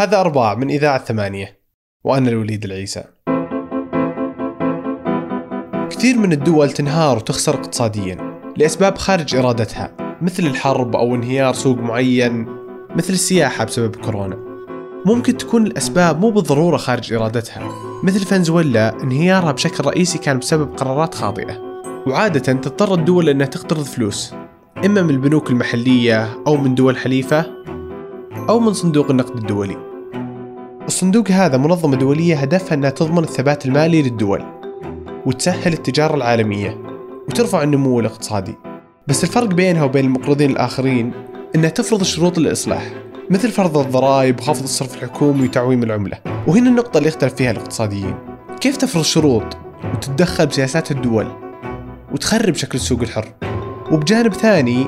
هذا أرباع من إذاعة ثمانية وأنا الوليد العيسى. كثير من الدول تنهار وتخسر اقتصاديا لأسباب خارج إرادتها مثل الحرب أو انهيار سوق معين مثل السياحة بسبب كورونا. ممكن تكون الأسباب مو بالضرورة خارج إرادتها مثل فنزويلا انهيارها بشكل رئيسي كان بسبب قرارات خاطئة. وعادة تضطر الدول أنها تقترض فلوس إما من البنوك المحلية أو من دول حليفة أو من صندوق النقد الدولي. الصندوق هذا منظمة دولية هدفها أنها تضمن الثبات المالي للدول وتسهل التجارة العالمية وترفع النمو الاقتصادي. بس الفرق بينها وبين المقرضين الآخرين أنها تفرض شروط للإصلاح مثل فرض الضرائب وخفض الصرف الحكومي وتعويم العملة. وهنا النقطة اللي يختلف فيها الاقتصاديين. كيف تفرض شروط وتتدخل بسياسات الدول وتخرب شكل السوق الحر؟ وبجانب ثاني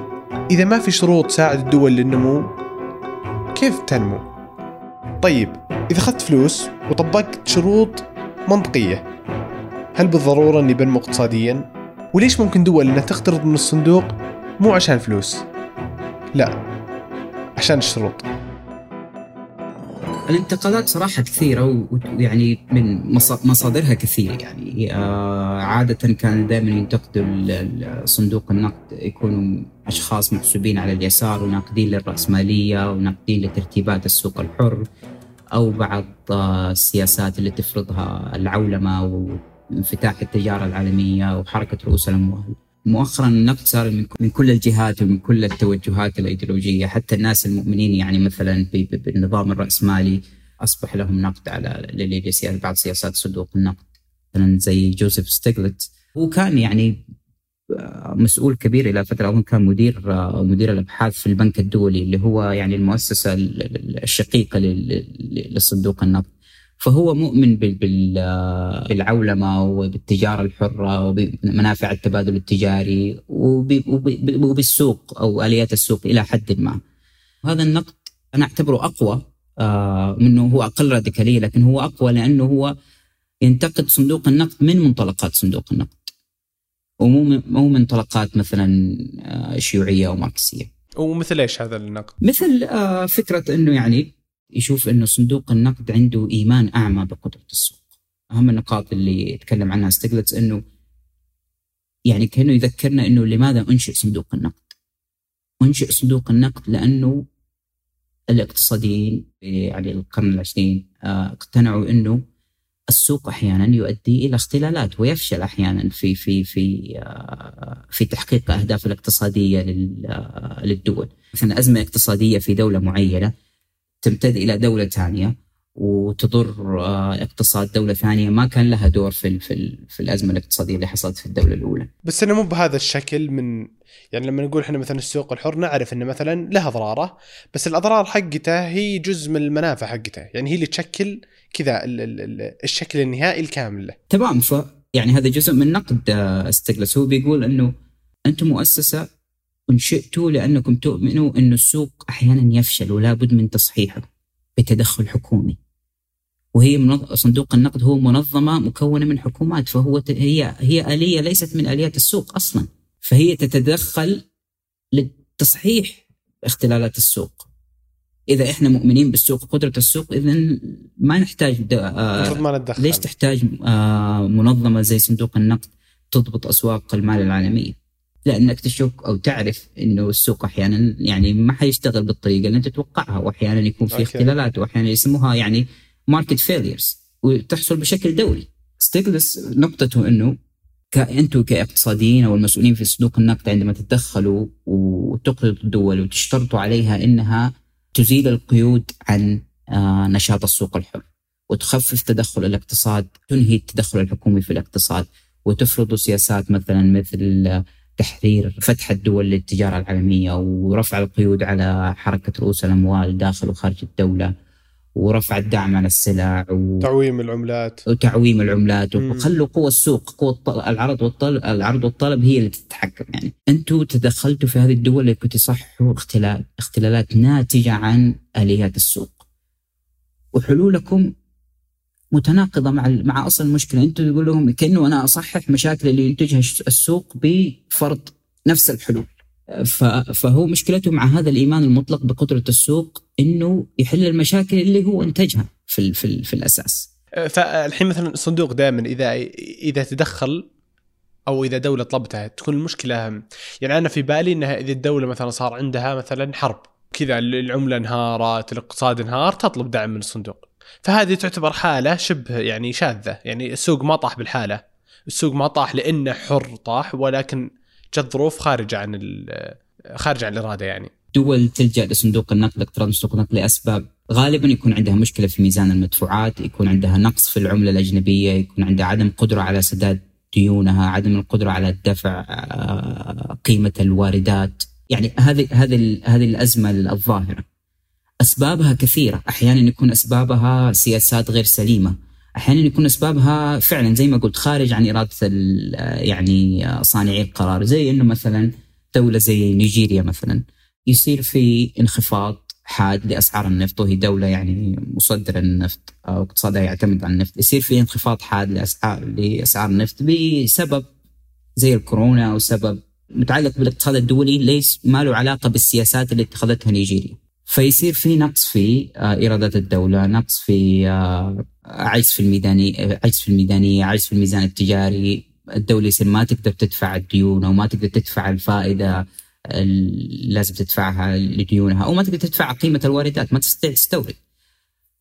إذا ما في شروط تساعد الدول للنمو كيف تنمو؟ طيب إذا أخذت فلوس وطبقت شروط منطقية هل بالضرورة أني بنمو اقتصاديا؟ وليش ممكن دول أنها تقترض من الصندوق مو عشان فلوس؟ لا عشان الشروط الانتقادات صراحة كثيرة ويعني من مصادرها كثير يعني آه، عادة كان دائما ينتقدوا صندوق النقد يكونوا أشخاص محسوبين على اليسار وناقدين للرأسمالية وناقدين لترتيبات السوق الحر أو بعض آه، السياسات اللي تفرضها العولمة وانفتاح التجارة العالمية وحركة رؤوس الأموال. مؤخرا النقد صار من كل الجهات ومن كل التوجهات الإيديولوجية. حتى الناس المؤمنين يعني مثلا بالنظام الرأسمالي أصبح لهم نقد على بعض سياسات صندوق النقد. مثلا زي جوزيف ستيغلتس هو كان يعني مسؤول كبير إلى فترة اظن كان مدير مدير الأبحاث في البنك الدولي اللي هو يعني المؤسسة الشقيقة للصندوق النقد فهو مؤمن بالعولمة وبالتجارة الحرة وبمنافع التبادل التجاري وبالسوق أو آليات السوق إلى حد ما. هذا النقد أنا أعتبره أقوى آه، منه هو أقل راديكالية لكن هو أقوى لأنه هو ينتقد صندوق النقد من منطلقات صندوق النقد. ومو مو منطلقات مثلا آه، شيوعية أو ماركسية. ومثل إيش هذا النقد؟ مثل آه، فكرة إنه يعني يشوف إنه صندوق النقد عنده إيمان أعمى بقدرة السوق. أهم النقاط اللي يتكلم عنها ستيغلتس إنه يعني كأنه يذكرنا إنه لماذا أنشئ صندوق النقد؟ أنشئ صندوق النقد لأنه الاقتصاديين في يعني القرن العشرين آه، اقتنعوا إنه السوق أحيانا يؤدي إلى اختلالات ويفشل أحيانا في في في آه، في تحقيق الاهداف الاقتصادية آه، للدول. مثلا أزمة اقتصادية في دولة معينة تمتد إلى دولة ثانية وتضر آه، اقتصاد دولة ثانية. ما كان لها دور في في, في الأزمة الاقتصادية اللي حصلت في الدولة الأولى. بس إنه مو بهذا الشكل من يعني لما نقول إحنا مثلا السوق الحر نعرف إنه مثلا له أضراره بس الأضرار حقته هي جزء من المنافع حقته، يعني هي اللي تشكل كذا الشكل النهائي الكامل له. تمام. ف يعني هذا جزء من نقد استغلس هو بيقول إنه أنتم مؤسسة انشئتوا لأنكم تؤمنوا أن السوق أحيانا يفشل ولا بد من تصحيحه. بتدخل حكومي. وهي منظ... صندوق النقد هو منظمة مكونة من حكومات فهو ت... هي هي آلية ليست من آليات السوق أصلا. فهي تتدخل لتصحيح اختلالات السوق. إذا إحنا مؤمنين بالسوق قدرة السوق إذا ما نحتاج د... آه ما ندخل. ليش تحتاج آه منظمة زي صندوق النقد تضبط أسواق المال العالمية؟ لأنك تشك أو تعرف إنه السوق أحيانا يعني ما حيشتغل بالطريقة اللي أنت تتوقعها وأحيانا يكون في اختلالات وأحيانا يسموها يعني market failures وتحصل بشكل دولي ستيغلتز نقطته إنه أنتم كإقتصاديين أو المسؤولين في صندوق النقد عندما تتدخلوا وتقرضوا الدول وتشترطوا عليها إنها تزيل القيود عن آه، نشاط السوق الحر وتخفف تدخل الاقتصاد تنهي التدخل الحكومي في الاقتصاد وتفرضوا سياسات مثلا مثل تحرير فتح الدول للتجارة العالمية ورفع القيود على حركة رؤوس الأموال داخل وخارج الدولة ورفع الدعم على السلع و... تعويم العملات. وتعويم العملات وخلوا قوى السوق قوى العرض والطلب العرض والطلب هي اللي تتحكم يعني. أنتم تدخلتوا في هذه الدول لكي تصححوا اختلال اختلالات ناتجة عن آليات السوق. وحلولكم متناقضة مع مع أصل المشكلة. أنتم تقول لهم كأنه أنا أصحح مشاكل اللي ينتجها السوق بفرض نفس الحلول. فهو مشكلته مع هذا الإيمان المطلق بقدرة السوق إنه يحل المشاكل اللي هو إنتجها في في, في الأساس. فالحين مثلا الصندوق دائما إذا إذا تدخل أو إذا دولة طلبتها تكون المشكلة يعني أنا في بالي إنها إذا الدولة مثلا صار عندها مثلا حرب كذا العملة انهارت الاقتصاد انهار تطلب دعم من الصندوق. فهذه تعتبر حالة شبه يعني شاذة. يعني السوق ما طاح بالحالة. السوق ما طاح لأنه حر طاح ولكن جت ظروف خارجه عن خارجه عن الإرادة يعني. دول تلجأ لصندوق النقد اقتراض صندوق النقد لأسباب. غالبا يكون عندها مشكلة في ميزان المدفوعات، يكون عندها نقص في العملة الأجنبية، يكون عندها عدم قدرة على سداد ديونها، عدم القدرة على الدفع آه، قيمة الواردات، يعني هذه هذه هذه الأزمة الظاهرة. أسبابها كثيرة، أحيانا يكون أسبابها سياسات غير سليمة، أحيانا يكون أسبابها فعلا زي ما قلت خارج عن إرادة يعني صانعي القرار، زي إنه مثلا دولة زي نيجيريا مثلا يصير في انخفاض حاد لأسعار النفط وهي دولة يعني مصدر النفط أو اقتصادها يعتمد على النفط، يصير في انخفاض حاد لاسعار لأسعار النفط بسبب زي الكورونا أو سبب متعلق بالإقتصاد الدولي ليس ما له علاقة بالسياسات اللي اتخذتها نيجيريا. فيصير في نقص في آه، ايرادات الدولة، نقص في آه، عجز في الميدانيه، عجز في الميدانية، عجز في الميزان التجاري، الدولة يصير ما تقدر تدفع الديون أو ما تقدر تدفع الفائدة لازم تدفعها لديونها أو ما تقدر تدفع قيمة الواردات ما تستطيع تستورد.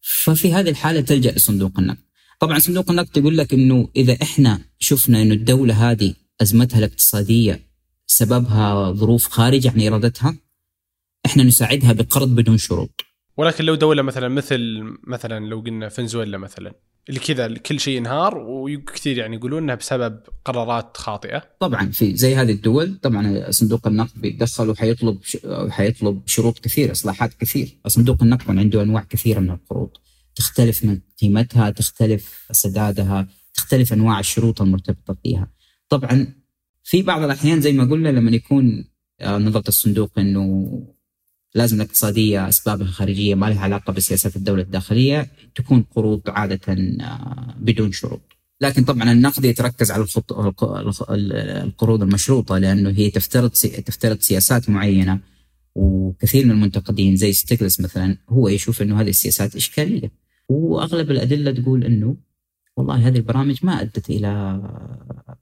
ففي هذه الحالة تلجأ لصندوق النقد. طبعا صندوق النقد يقول لك إنه إذا إحنا شفنا إنه الدولة هذه أزمتها الاقتصادية سببها ظروف خارجة عن إرادتها إحنا نساعدها بقرض بدون شروط. ولكن لو دولة مثلا مثل مثلا لو قلنا فنزويلا مثلا اللي كذا كل شيء انهار وكثير يعني يقولون إنها بسبب قرارات خاطئة. طبعا في زي هذه الدول طبعا صندوق النقد بيتدخل وحيطلب حيطلب شروط كثيرة إصلاحات كثير. صندوق النقد عنده أنواع كثيرة من القروض. تختلف من قيمتها تختلف سدادها تختلف أنواع الشروط المرتبطة فيها. طبعا في بعض الأحيان زي ما قلنا لما يكون آه، نظره الصندوق إنه لازم الاقتصادية أسبابها خارجية ما لها علاقة بسياسات الدولة الداخلية تكون قروض عادة آه، بدون شروط لكن طبعا النقد يتركز على. القروض المشروطة لأنه هي تفترض. تفترض سياسات معينة وكثير من المنتقدين زي ستيغلس مثلا هو يشوف إنه هذه السياسات إشكالية وأغلب الأدلة تقول إنه والله هذه البرامج ما أدت إلى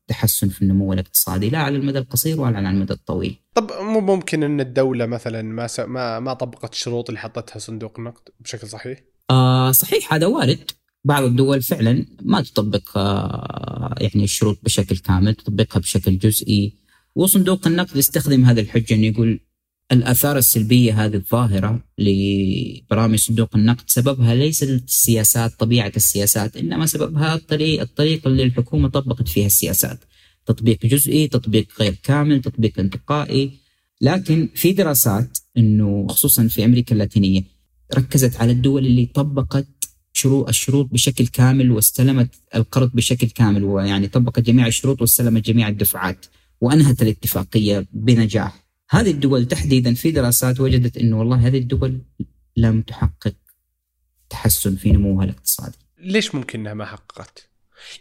تحسن في النمو الاقتصادي لا على المدى القصير ولا على المدى الطويل. طب مو ممكن إن الدولة مثلا ما س... ما ما طبقت الشروط اللي حطتها صندوق النقد بشكل صحيح؟ آه صحيح هذا وارد بعض الدول فعلا ما تطبق آه يعني الشروط بشكل كامل تطبقها بشكل جزئي وصندوق النقد يستخدم هذه الحجة انه يقول الآثار السلبية هذه الظاهرة لبرامج صندوق النقد سببها ليس السياسات طبيعة السياسات إنما سببها الطريق الطريقة اللي الحكومة طبقت فيها السياسات. تطبيق جزئي تطبيق غير كامل تطبيق انتقائي. لكن في دراسات إنه خصوصا في أمريكا اللاتينية ركزت على الدول اللي طبقت شروط الشروط بشكل كامل واستلمت القرض بشكل كامل ويعني طبقت جميع الشروط واستلمت جميع الدفعات وأنهت الاتفاقية بنجاح. هذه الدول تحديدا في دراسات وجدت إنه والله هذه الدول لم تحقق تحسن في نموها الاقتصادي. ليش ممكن إنها ما حققت؟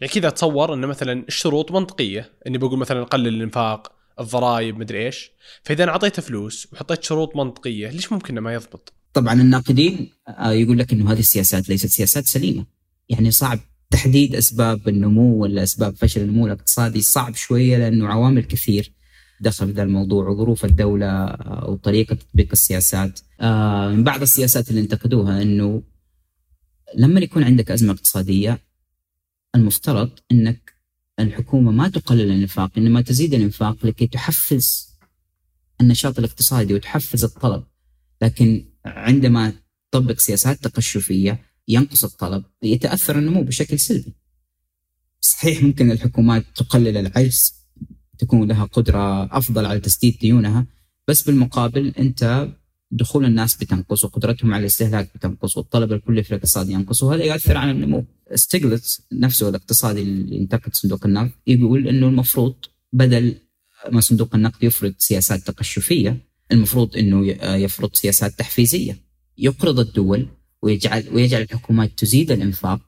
يعني كذا اتصور ان مثلا الشروط منطقية إني بقول مثلا قلل الإنفاق الضرائب مدري إيش فإذا أنا أعطيته فلوس وحطيت شروط منطقية ليش ممكن إنه ما يضبط؟ طبعا الناقدين آه، يقول لك إنه هذه السياسات ليست سياسات سليمة يعني صعب تحديد أسباب النمو ولا أسباب فشل النمو الاقتصادي صعب شوية لأنه عوامل كثير دخل ذا الموضوع وظروف الدولة وطريقة تطبيق السياسات. آه، من بعض السياسات اللي انتقدوها أنه لما يكون عندك أزمة اقتصادية المفترض أنك الحكومة ما تقلل الإنفاق إنما تزيد الإنفاق لكي تحفز النشاط الاقتصادي وتحفز الطلب. لكن عندما تطبق سياسات تقشفية ينقص الطلب يتأثر النمو بشكل سلبي. صحيح ممكن الحكومات تقلل العجز تكون لها قدرة أفضل على تسديد ديونها بس بالمقابل أنت دخول الناس بتنقص وقدرتهم على الاستهلاك بتنقص والطلب الكلي في الاقتصاد ينقص وهذا يؤثر على النمو. ستيغلتس نفسه الاقتصادي اللي ينتقد صندوق النقد يقول إنه المفروض بدل ما صندوق النقد يفرض سياسات تقشفية المفروض إنه يفرض سياسات تحفيزية يقرض الدول ويجعل ويجعل الحكومات تزيد الإنفاق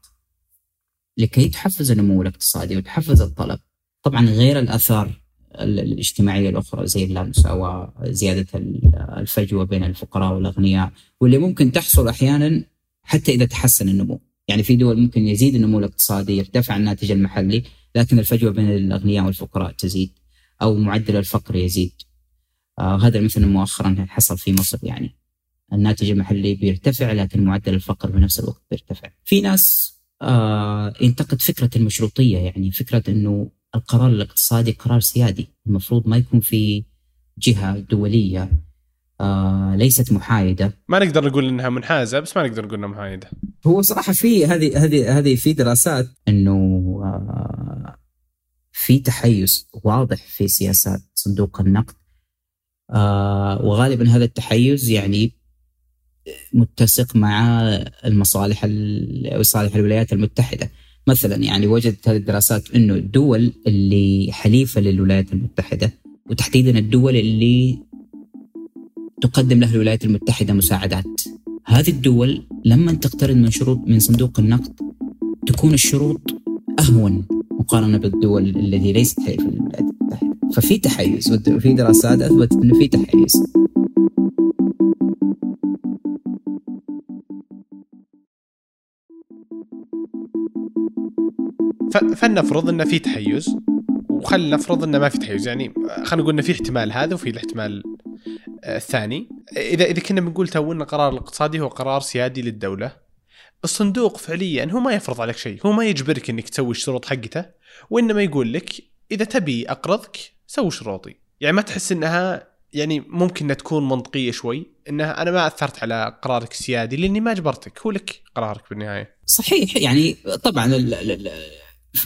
لكي تحفز النمو الاقتصادي وتحفز الطلب طبعا غير الأثار الاجتماعية الأخرى زي اللامساواه، زيادة الفجوة بين الفقراء والأغنياء، واللي ممكن تحصل أحيانا حتى إذا تحسن النمو، يعني في دول ممكن يزيد النمو الاقتصادي، يرتفع الناتج المحلي، لكن الفجوة بين الأغنياء والفقراء تزيد أو معدل الفقر يزيد. آه هذا مثلا مؤخرا حصل في مصر يعني. الناتج المحلي بيرتفع لكن معدل الفقر في نفس الوقت بيرتفع. في ناس آه ينتقد فكرة المشروطية يعني فكرة إنه القرار الاقتصادي قرار سيادي. المفروض ما يكون في جهة دولية آه ليست محايدة. ما نقدر نقول إنها منحازة بس ما نقدر نقول إنها محايدة. هو صراحة في هذه هذه هذه في دراسات إنه آه في تحيز واضح في سياسات صندوق النقد. آه وغالبا هذا التحيز يعني متسق مع المصالح مصالح الولايات المتحدة. مثلا يعني وجدت هذه الدراسات إنه الدول اللي حليفة للولايات المتحدة وتحديدا الدول اللي تقدم لها الولايات المتحدة مساعدات هذه الدول لما تقترض من شروط من صندوق النقد تكون الشروط أهون مقارنة بالدول التي ليست حليفة للولايات المتحدة. ففي تحيز وفي دراسات أثبتت إنه في تحيز. فلنفرض انه في تحيز وخلينا نفرض انه ما في تحيز يعني خلينا نقول انه في احتمال هذا وفي الاحتمال آه، الثاني. إذا إذا كنا بنقول تو إن القرار الاقتصادي هو قرار سيادي للدولة الصندوق فعليا هو ما يفرض عليك شيء هو ما يجبرك إنك تسوي الشروط حقته وإنما يقول لك إذا تبي أقرضك سوي شروطي. يعني ما تحس إنها يعني ممكن إنها تكون منطقية شوي إنها أنا ما أثرت على قرارك السيادي لأني ما أجبرتك هو لك قرارك بالنهاية. صحيح يعني طبعا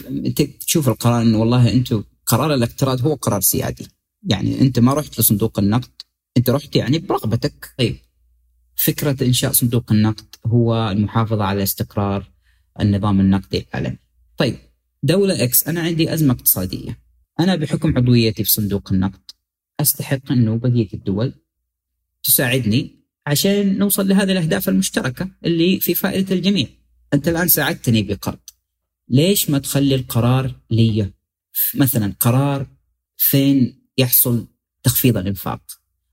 انت تشوف القرار انه والله أنتم قرار الاقتراض هو قرار سيادي. يعني انت ما رحت لصندوق النقد انت رحت يعني برغبتك. طيب. فكرة إنشاء صندوق النقد هو المحافظة على استقرار النظام النقدي العالمي. طيب دولة إكس أنا عندي أزمة اقتصادية. أنا بحكم عضويتي في صندوق النقد أستحق أنه بقية الدول تساعدني عشان نوصل لهذه الأهداف المشتركة اللي في فائدة الجميع. أنت الآن ساعدتني بقرض. ليش ما تخلي القرار لي؟ مثلا قرار فين يحصل تخفيض الإنفاق؟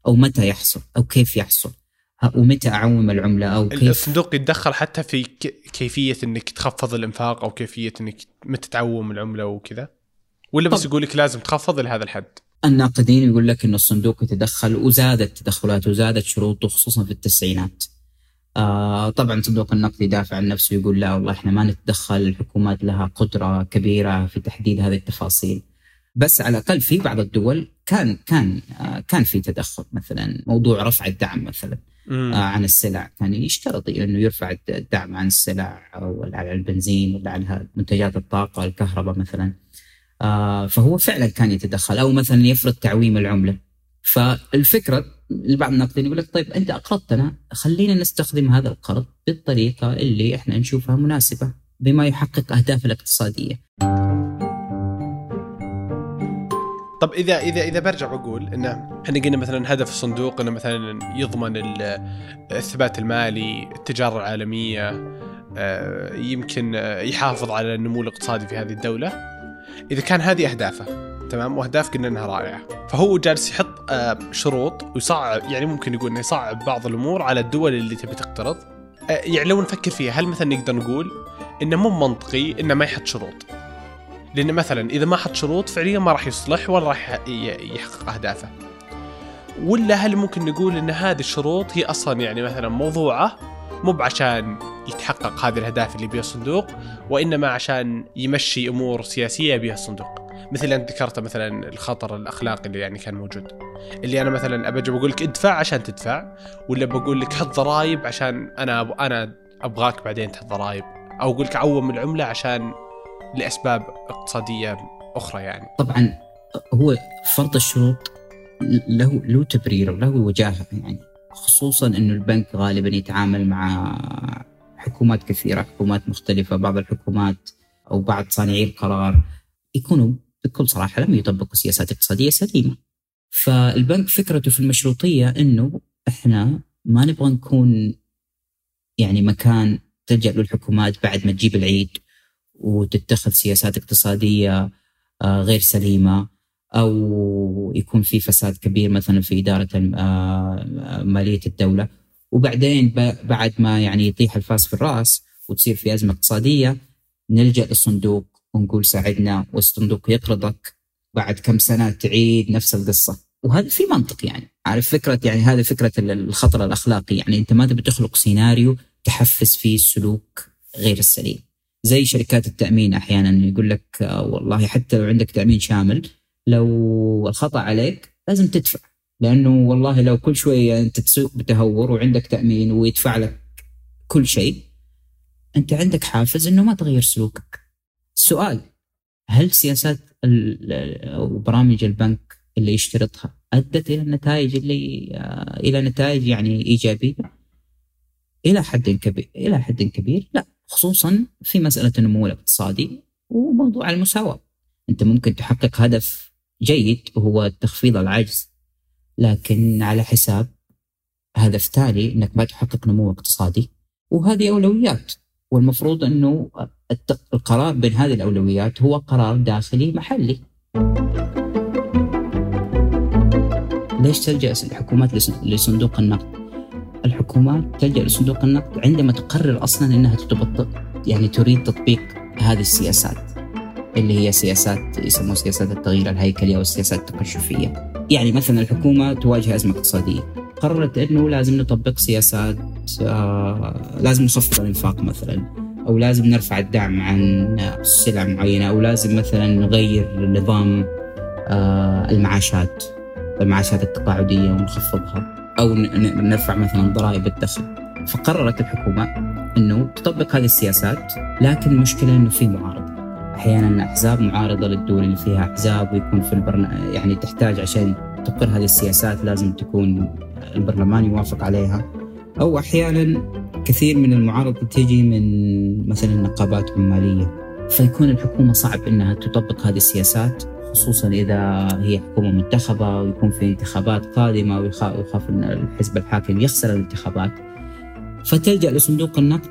أو متى يحصل؟ أو كيف يحصل؟ ومتى أعوم العملة؟ أو كيف؟ الصندوق يتدخل حتى في كيفية إنك تخفض الإنفاق أو كيفية إنك متى تعوم العملة وكذا؟ ولا بس يقول لك لازم تخفض لهذا الحد؟ الناقدين يقول لك إن الصندوق يتدخل وزادت تدخلاته وزادت شروطه خصوصا في التسعينات. آه طبعا صندوق النقد يدافع عن نفسه يقول لا والله إحنا ما نتدخل الحكومات لها قدرة كبيرة في تحديد هذه التفاصيل. بس على الأقل في بعض الدول كان كان آه كان في تدخل مثلا موضوع رفع الدعم مثلا آه عن السلع. كان يشترط إنه يرفع الدعم عن السلع أو على البنزين ولا على منتجات الطاقة الكهرباء مثلا. آه فهو فعلا كان يتدخل. أو مثلا يفرض تعويم العملة. فالفكرة بعض الناقدين يقول لك طيب أنت أقرضتنا خلينا نستخدم هذا القرض بالطريقة اللي إحنا نشوفها مناسبة بما يحقق اهداف الاقتصادية. طب إذا إذا إذا برجع بقول انه إحنا قلنا مثلا هدف الصندوق إنه مثلا يضمن الثبات المالي، التجارة العالمية، آه، يمكن يحافظ على النمو الاقتصادي في هذه الدولة. إذا كان هذه أهدافه تمام وأهداف قلنا إنها رائعة. فهو جالس يحط آه، شروط ويصعب يعني ممكن يقول إنه يصعب بعض الأمور على الدول اللي تبي تقترض. آه، يعني لو نفكر فيها هل مثلا نقدر نقول إنه مو منطقي إنه ما يحط شروط؟ لأن مثلا إذا ما حط شروط فعليا ما راح يصلح ولا راح يحقق أهدافه. ولا هل ممكن نقول إن هذه الشروط هي أصلا يعني مثلا موضوعة مو بعشان يتحقق هذه الأهداف اللي بها الصندوق وإنما عشان يمشي أمور سياسية بها الصندوق؟ مثل أنت ذكرت مثلا الخطر الأخلاقي اللي يعني كان موجود. اللي أنا مثلا ابى بقول لك ادفع عشان تدفع ولا بقول لك حط ضرائب عشان أنا. أنا أبغاك بعدين تحط ضرائب أو أقول لك عوم العملة عشان لأسباب اقتصادية أخرى يعني. طبعا هو فرض الشروط له له تبرير له وجاهة يعني. خصوصا إنه البنك غالبا يتعامل مع حكومات كثيرة حكومات مختلفة بعض الحكومات أو بعض صانعي القرار يكونوا بكل صراحة لم يطبقوا سياسات اقتصادية سليمة. فالبنك فكرته في المشروطية إنه إحنا ما نبغى نكون يعني مكان تلجأ له الحكومات بعد ما تجيب العيد وتتخذ سياسات اقتصادية آه، غير سليمة أو يكون في فساد كبير مثلا في إدارة آه، مالية الدولة وبعدين بعد ما يعني يطيح الفاس في الرأس وتصير في أزمة اقتصادية نلجأ للصندوق ونقول ساعدنا والصندوق يقرضك بعد كم سنة تعيد نفس القصة. وهذا في منطق يعني. عارف فكرة يعني هذه فكرة الخطر الأخلاقي. يعني أنت ما تبي تخلق سيناريو تحفز فيه السلوك غير السليم. زي شركات التأمين أحيانا يقول لك آه، والله حتى لو عندك تأمين شامل لو الخطأ عليك لازم تدفع. لأنه والله لو كل شوية أنت تسوق بتهور وعندك تأمين ويدفع لك كل شيء أنت عندك حافز إنه ما تغير سلوكك. السؤال هل سياسات أو برامج البنك اللي يشترطها أدت إلى النتائج اللي آه، إلى نتائج يعني إيجابية؟ إلى حد كبير إلى حد كبير لا خصوصا في مسألة النمو الاقتصادي وموضوع المساواة. أنت ممكن تحقق هدف جيد وهو تخفيض العجز لكن على حساب هدف تالي إنك ما تحقق نمو اقتصادي وهذه أولويات والمفروض أنه القرار بين هذه الأولويات هو قرار داخلي محلي. ليش تلجأ الحكومات لصندوق النقد؟ الحكومات تلجأ لصندوق النقد عندما تقرر أصلا إنها تطبق يعني تريد تطبيق هذه السياسات اللي هي سياسات يسموها سياسات التغيير الهيكلي أو السياسات التقشفيه. يعني مثلا الحكومة تواجه أزمة اقتصادية قررت إنه لازم نطبق سياسات لازم نخفض الإنفاق مثلا أو لازم نرفع الدعم عن سلع معينة أو لازم مثلا نغير نظام آه المعاشات المعاشات التقاعدية ونخفضها أو نرفع مثلا ضرائب الدخل. فقررت الحكومة إنه تطبق هذه السياسات لكن المشكلة إنه في معارضة. أحيانا أحزاب معارضة للدول اللي فيها أحزاب ويكون في البرنامج يعني تحتاج عشان تقر هذه السياسات لازم تكون البرلمان يوافق عليها. أو أحيانا كثير من المعارضه تيجي من مثلا نقابات عمالية. فيكون الحكومة صعب إنها تطبق هذه السياسات خصوصا إذا هي حكومة منتخبة ويكون في انتخابات قادمة ويخاف إن الحزب الحاكم يخسر الانتخابات. فتلجأ لصندوق النقد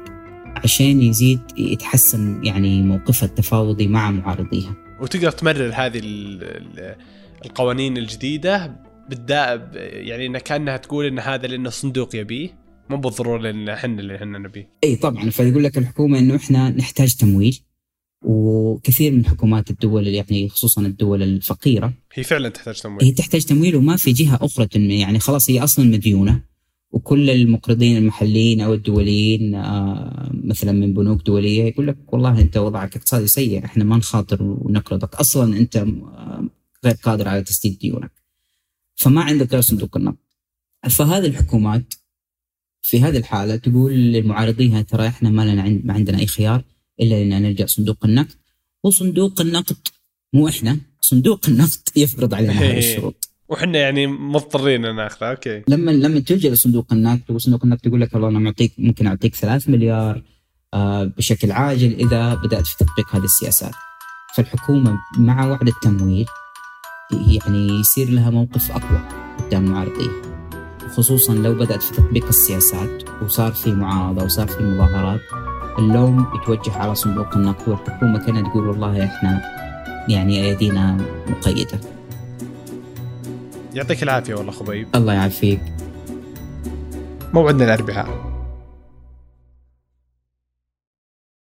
عشان يزيد يتحسن يعني موقفها التفاوضي مع معارضيها. وتقدر تمرر هذه القوانين الجديدة بالدا يعني انها كأنها تقول إن هذا لأن الصندوق يبيه؟ مو بالضرورة لأن إحنا اللي إحنا نبيه. إي طبعا فيقول لك الحكومة إنه إحنا نحتاج تمويل وكثير من حكومات الدول يعني خصوصا الدول الفقيرة هي فعلا تحتاج تمويل. هي تحتاج تمويل وما في جهة أخرى يعني خلاص هي أصلا مديونة وكل المقرضين المحليين أو الدوليين آه، مثلا من بنوك دولية يقول لك والله أنت وضعك اقتصادي سيء إحنا ما نخاطر ونقرضك أصلا أنت آه، غير قادر على تسديد ديونك. فما عندك غير صندوق النقد. فهذه الحكومات في هذه الحالة تقول للمعارضين ترى إحنا ما لنا عند ما عندنا أي خيار إلا إن نلجا صندوق النقد. وصندوق النقد مو إحنا صندوق النقد يفرض علينا هذه الشروط. وحنا يعني مضطرين أن ناخذها أوكي. لما لما تلجأ لصندوق النقد وصندوق النقد يقول لك والله أنا معطيك ممكن أعطيك 3 مليار آه بشكل عاجل إذا بدأت في تطبيق هذه السياسات. فالحكومة مع وعد التمويل يعني يصير لها موقف أقوى قدام المعارضين خصوصا لو بدأت في تطبيق السياسات وصار في معارضة وصار في مظاهرات اللوم يتوجه على صندوق النقد والحكومة كانت تقول والله إحنا يعني أيدينا مقيدة. يعطيك العافية والله خبيب الله يعافيك. موعدنا الأربعاء.